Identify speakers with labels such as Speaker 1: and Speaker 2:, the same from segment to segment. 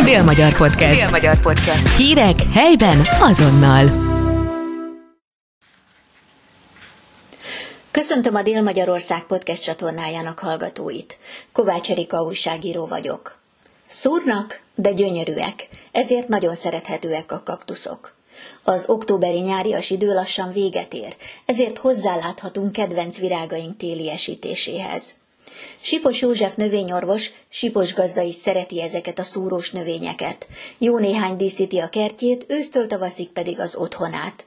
Speaker 1: Dél-Magyar Podcast.
Speaker 2: Dél-Magyar Podcast.
Speaker 1: Hírek helyben azonnal.
Speaker 3: Köszöntöm a Dél-Magyarország podcast csatornájának hallgatóit. Kovács Erika újságíró vagyok. Szúrnak, de gyönyörűek, ezért nagyon szerethetőek a kaktuszok. Az októberi nyárias idő lassan véget ér, ezért hozzáláthatunk kedvenc virágaink téli esítéséhez. Sipos József növényorvos, Sipos gazda is szereti ezeket a szúrós növényeket. Jó néhány díszíti a kertjét, ősztől tavaszig pedig az otthonát.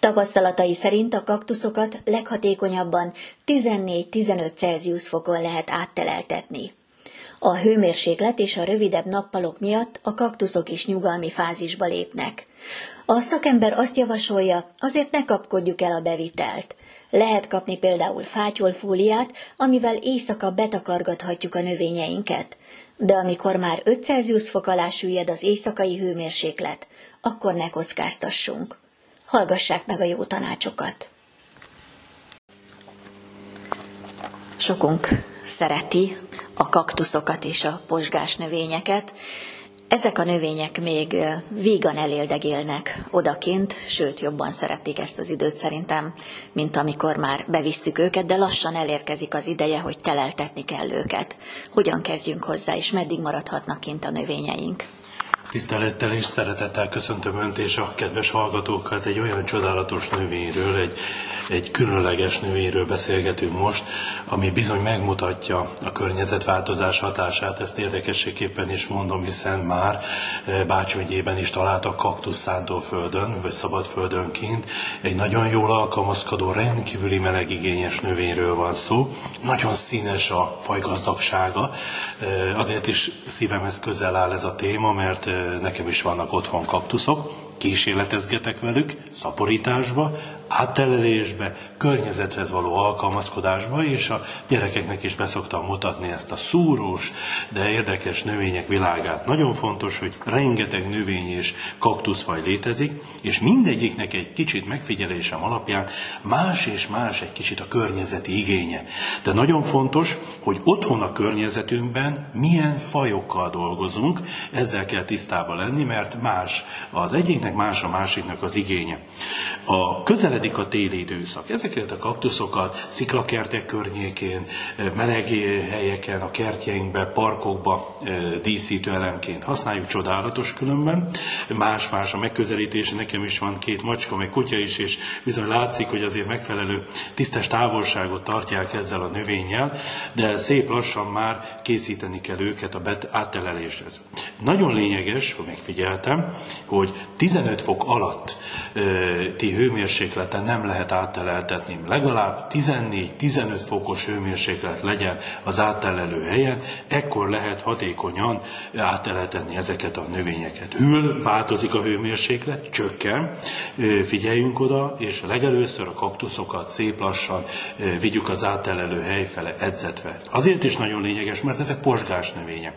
Speaker 3: Tapasztalatai szerint a kaktuszokat leghatékonyabban 14-15 Celsius fokon lehet átteleltetni. A hőmérséklet és a rövidebb nappalok miatt a kaktuszok is nyugalmi fázisba lépnek. A szakember azt javasolja, azért ne kapkodjuk el a bevitelt. Lehet kapni például fátyolfóliát, amivel éjszaka betakargathatjuk a növényeinket. De amikor már 5 Celsius fok alá süllyed az éjszakai hőmérséklet, akkor ne kockáztassunk. Hallgassák meg a jó tanácsokat. Sokunk szereti a kaktuszokat és a posgás növényeket, ezek a növények még vígan eléldegélnek odakint, sőt jobban szeretik ezt az időt szerintem, mint amikor már bevisszük őket, de lassan elérkezik az ideje, hogy teleltetni kell őket. Hogyan kezdjünk hozzá, és meddig maradhatnak kint a növényeink?
Speaker 4: Tisztelettel és szeretettel köszöntöm Önt és a kedves hallgatókat egy olyan csodálatos növényről, egy, egy különleges növényről beszélgetünk most, ami bizony megmutatja a környezetváltozás hatását. Ezt érdekességképpen is mondom, hiszen már eh, Bács megyében is találtak kaktusz szántóföldön, vagy szabadföldön kint. Egy nagyon jól alkalmazkodó, rendkívüli melegigényes növényről van szó. Nagyon színes a fajgazdagsága. Eh, azért is szívemhez közel áll ez a téma, mert eh, nekem is vannak otthon kaktuszok, kísérletezgetek velük, szaporításba, áttelelésbe, környezethez való alkalmazkodásba, és a gyerekeknek is beszoktam mutatni ezt a szúrós, de érdekes növények világát. Nagyon fontos, hogy rengeteg növény és kaktuszfaj létezik, és mindegyiknek egy kicsit megfigyelésem alapján más és más egy kicsit a környezeti igénye. De nagyon fontos, hogy otthon a környezetünkben milyen fajokkal dolgozunk, ezzel kell tisztában lenni, mert más az egyiknek, egyiknek más a másiknak az igénye. A közeledik a téli időszak. Ezeket a kaktuszokat sziklakertek környékén, meleg helyeken, a kertjeinkben, parkokba díszítő elemként használjuk, csodálatos különben. Más-más a megközelítés, nekem is van két macska, meg kutya is, és bizony látszik, hogy azért megfelelő tisztes távolságot tartják ezzel a növényel, de szép lassan már készíteni kell őket a átteleléshez. Nagyon lényeges, hogy megfigyeltem, hogy 15 fok alatt ti hőmérsékleten nem lehet átteleltetni. Legalább 14-15 fokos hőmérséklet legyen az áttelelő helyen, ekkor lehet hatékonyan átteleltetni ezeket a növényeket. Hűl, változik a hőmérséklet, csökken, figyeljünk oda, és legelőször a kaktuszokat szép lassan vigyük az áttelelő hely fele edzetve. Azért is nagyon lényeges, mert ezek posgás növények.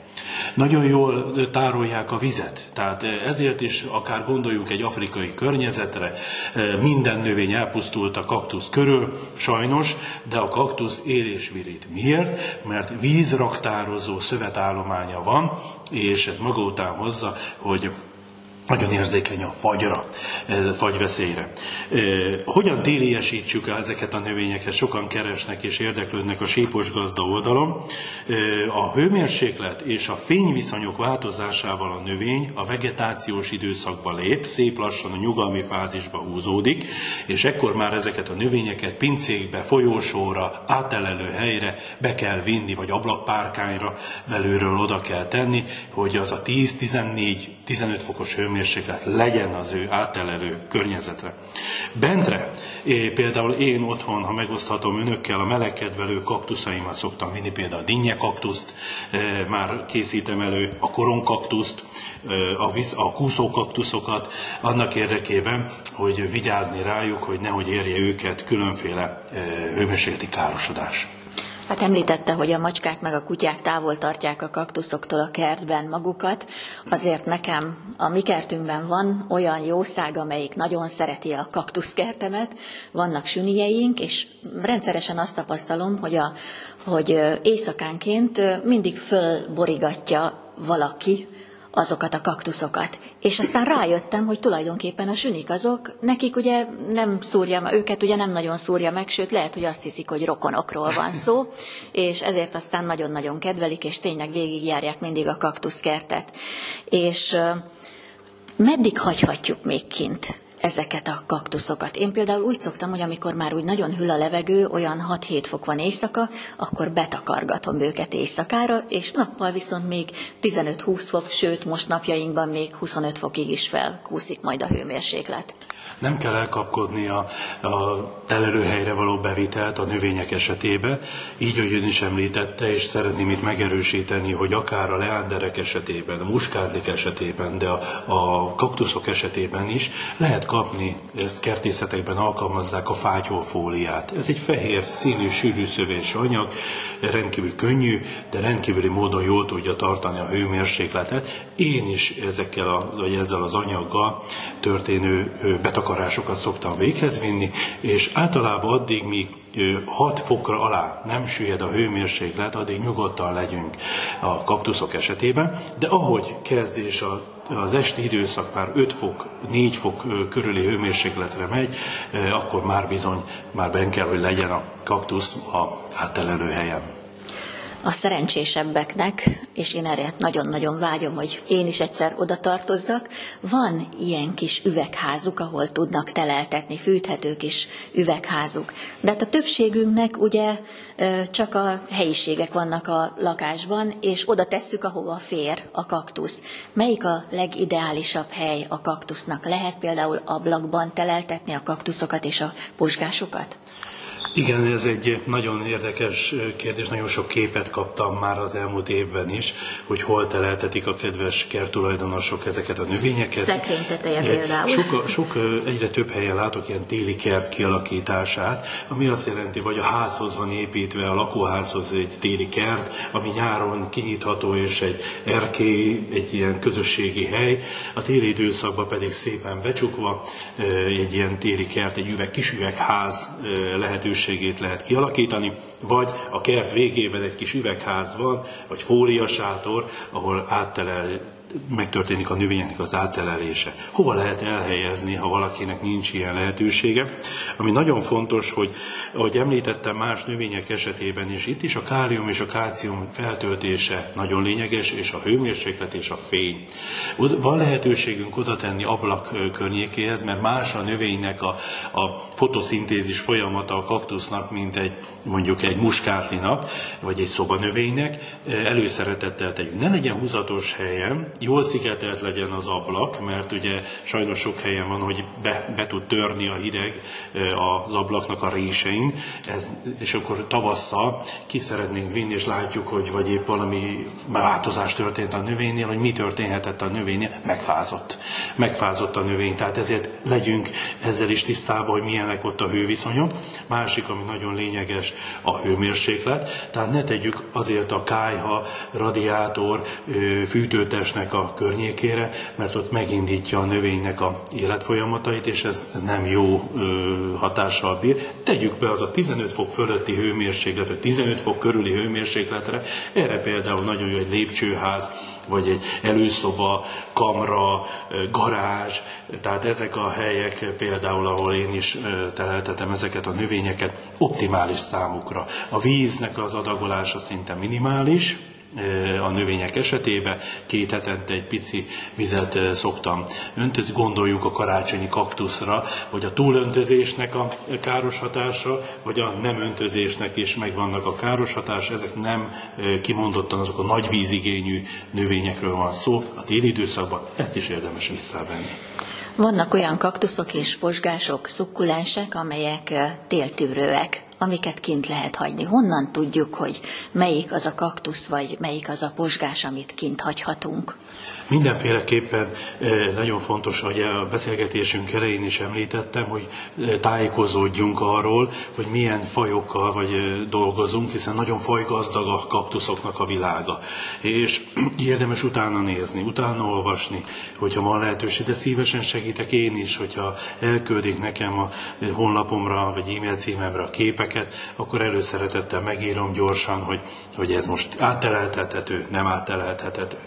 Speaker 4: Nagyon jól tárolják a vizet, tehát ezért is akár gondoljunk egy afrikai környezetre, minden növény elpusztult a kaktusz körül, sajnos, de a kaktusz él és virít. Miért? Mert vízraktározó szövetállománya van, és ez maga után hozza, hogy nagyon érzékeny a fagyra, fagyveszélyre. Hogyan téliesítsük ezeket a növényeket? Sokan keresnek és érdeklődnek a sípos gazda oldalon. A hőmérséklet és a fényviszonyok változásával a növény a vegetációs időszakba lép, szép lassan a nyugalmi fázisba húzódik, és ekkor már ezeket a növényeket pincékbe, folyósóra, átelelő helyre be kell vinni, vagy ablakpárkányra belülről oda kell tenni, hogy az a 10-14-15 fokos hőmérséklet hőmérséklet legyen az ő átelelő környezetre. Bentre, például én otthon, ha megoszthatom önökkel, a melegkedvelő kaktuszaimat szoktam vinni, például a dinnye kaktuszt, már készítem elő, a koronkaktuszt, a, visz, a kúszókaktuszokat, annak érdekében, hogy vigyázni rájuk, hogy nehogy érje őket különféle hőmérsékleti károsodás.
Speaker 3: Hát említette, hogy a macskák meg a kutyák távol tartják a kaktuszoktól a kertben magukat. Azért nekem a mi kertünkben van olyan jószág, amelyik nagyon szereti a kaktuszkertemet. Vannak sünijeink, és rendszeresen azt tapasztalom, hogy, a, hogy éjszakánként mindig fölborigatja valaki azokat a kaktuszokat. És aztán rájöttem, hogy tulajdonképpen a sünik azok, nekik ugye nem szúrja, őket ugye nem nagyon szúrja meg, sőt lehet, hogy azt hiszik, hogy rokonokról van szó, és ezért aztán nagyon-nagyon kedvelik, és tényleg végigjárják mindig a kaktuszkertet. És meddig hagyhatjuk még kint ezeket a kaktuszokat. Én például úgy szoktam, hogy amikor már úgy nagyon hűl a levegő, olyan 6-7 fok van éjszaka, akkor betakargatom őket éjszakára, és nappal viszont még 15-20 fok, sőt most napjainkban még 25 fokig is felkúszik majd a hőmérséklet.
Speaker 4: Nem kell elkapkodni a, a telelőhelyre való bevitelt a növények esetében, így, hogy ön is említette, és szeretném itt megerősíteni, hogy akár a leánderek esetében, a muskátlik esetében, de a, a kaktuszok esetében is lehet kapni, ezt kertészetekben alkalmazzák a fátyolfóliát. Ez egy fehér színű, sűrű szövés anyag, rendkívül könnyű, de rendkívüli módon jól tudja tartani a hőmérsékletet. Én is ezekkel a, vagy ezzel az anyaggal történő betakarásokat szoktam véghez vinni, és általában addig, míg 6 fokra alá nem süllyed a hőmérséklet, addig nyugodtan legyünk a kaktuszok esetében, de ahogy kezdés a az esti időszak már 5 fok, 4 fok körüli hőmérsékletre megy, akkor már bizony, már ben kell, hogy legyen a kaktusz a áttelelő helyen
Speaker 3: a szerencsésebbeknek, és én erre nagyon-nagyon vágyom, hogy én is egyszer oda tartozzak, van ilyen kis üvegházuk, ahol tudnak teleltetni, fűthető kis üvegházuk. De hát a többségünknek ugye csak a helyiségek vannak a lakásban, és oda tesszük, ahova fér a kaktusz. Melyik a legideálisabb hely a kaktusznak? Lehet például ablakban teleltetni a kaktuszokat és a posgásokat?
Speaker 4: Igen, ez egy nagyon érdekes kérdés, nagyon sok képet kaptam már az elmúlt évben is, hogy hol teleltetik a kedves kertulajdonosok ezeket a növényeket.
Speaker 3: Szekrényteteje például.
Speaker 4: Sok, sok, egyre több helyen látok ilyen téli kert kialakítását, ami azt jelenti, vagy a házhoz van építve, a lakóházhoz egy téli kert, ami nyáron kinyitható, és egy erkély, egy ilyen közösségi hely, a téli időszakban pedig szépen becsukva egy ilyen téli kert, egy üveg, kis üvegház lehetőség minőségét lehet kialakítani, vagy a kert végében egy kis üvegház van, vagy fóliasátor, ahol áttelel megtörténik a növényeknek az átelelése. Hova lehet elhelyezni, ha valakinek nincs ilyen lehetősége? Ami nagyon fontos, hogy ahogy említettem más növények esetében is, itt is a kálium és a kálcium feltöltése nagyon lényeges, és a hőmérséklet és a fény. Van lehetőségünk oda tenni ablak környékéhez, mert más a növénynek a, a fotoszintézis folyamata a kaktusznak, mint egy mondjuk egy muskátlinak, vagy egy szobanövénynek. Előszeretettel tegyünk. Ne legyen húzatos helyen, jól szigetelt legyen az ablak, mert ugye sajnos sok helyen van, hogy be, be tud törni a hideg az ablaknak a résein, ez, és akkor tavasszal ki szeretnénk vinni, és látjuk, hogy vagy épp valami változás történt a növénynél, hogy mi történhetett a növénynél, megfázott. Megfázott a növény, tehát ezért legyünk ezzel is tisztában, hogy milyenek ott a hőviszonyok. Másik, ami nagyon lényeges, a hőmérséklet, tehát ne tegyük azért a kájha, radiátor, fűtőtestnek a környékére, mert ott megindítja a növénynek a életfolyamatait, és ez, ez nem jó ö, hatással bír. Tegyük be az a 15 fok fölötti hőmérséklet, vagy 15 fok körüli hőmérsékletre, erre például nagyon jó egy lépcsőház, vagy egy előszoba, kamra, garázs, tehát ezek a helyek például, ahol én is teleltetem ezeket a növényeket, optimális számukra. A víznek az adagolása szinte minimális, a növények esetében. Két hetente egy pici vizet szoktam öntözni. Gondoljunk a karácsonyi kaktuszra, hogy a túlöntözésnek a káros hatása, vagy a nem öntözésnek is megvannak a káros hatás. Ezek nem kimondottan azok a nagy vízigényű növényekről van szó. A téli időszakban ezt is érdemes visszavenni.
Speaker 3: Vannak olyan kaktuszok és posgások, szukkulensek, amelyek téltűrőek amiket kint lehet hagyni. Honnan tudjuk, hogy melyik az a kaktusz, vagy melyik az a posgás, amit kint hagyhatunk?
Speaker 4: Mindenféleképpen eh, nagyon fontos, hogy a beszélgetésünk elején is említettem, hogy eh, tájékozódjunk arról, hogy milyen fajokkal vagy eh, dolgozunk, hiszen nagyon fajgazdag a kaktuszoknak a világa. És érdemes utána nézni, utána olvasni, hogyha van lehetőség, de szívesen segítek én is, hogyha elküldik nekem a honlapomra vagy e-mail címemre a képek, képeket, akkor előszeretettel megírom gyorsan, hogy, hogy ez most átteleltethető, nem átteleltethető.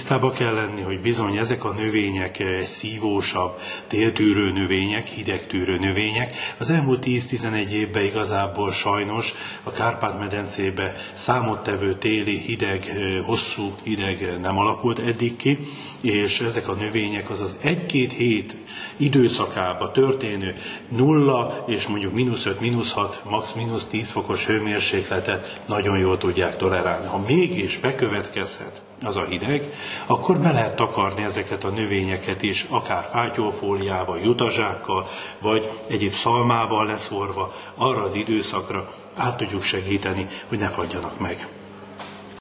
Speaker 4: Tisztába kell lenni, hogy bizony ezek a növények egy szívósabb, téltűrő növények, hidegtűrő növények. Az elmúlt 10-11 évben igazából sajnos a Kárpát-medencébe számottevő téli hideg, hosszú hideg nem alakult eddig ki, és ezek a növények az az egy-két hét időszakába történő nulla és mondjuk mínusz 5, mínusz 6, max. mínusz 10 fokos hőmérsékletet nagyon jól tudják tolerálni. Ha mégis bekövetkezhet az a hideg, akkor be lehet takarni ezeket a növényeket is, akár fátyolfóliával, jutazsákkal, vagy egyéb szalmával leszorva arra az időszakra át tudjuk segíteni, hogy ne fagyjanak meg.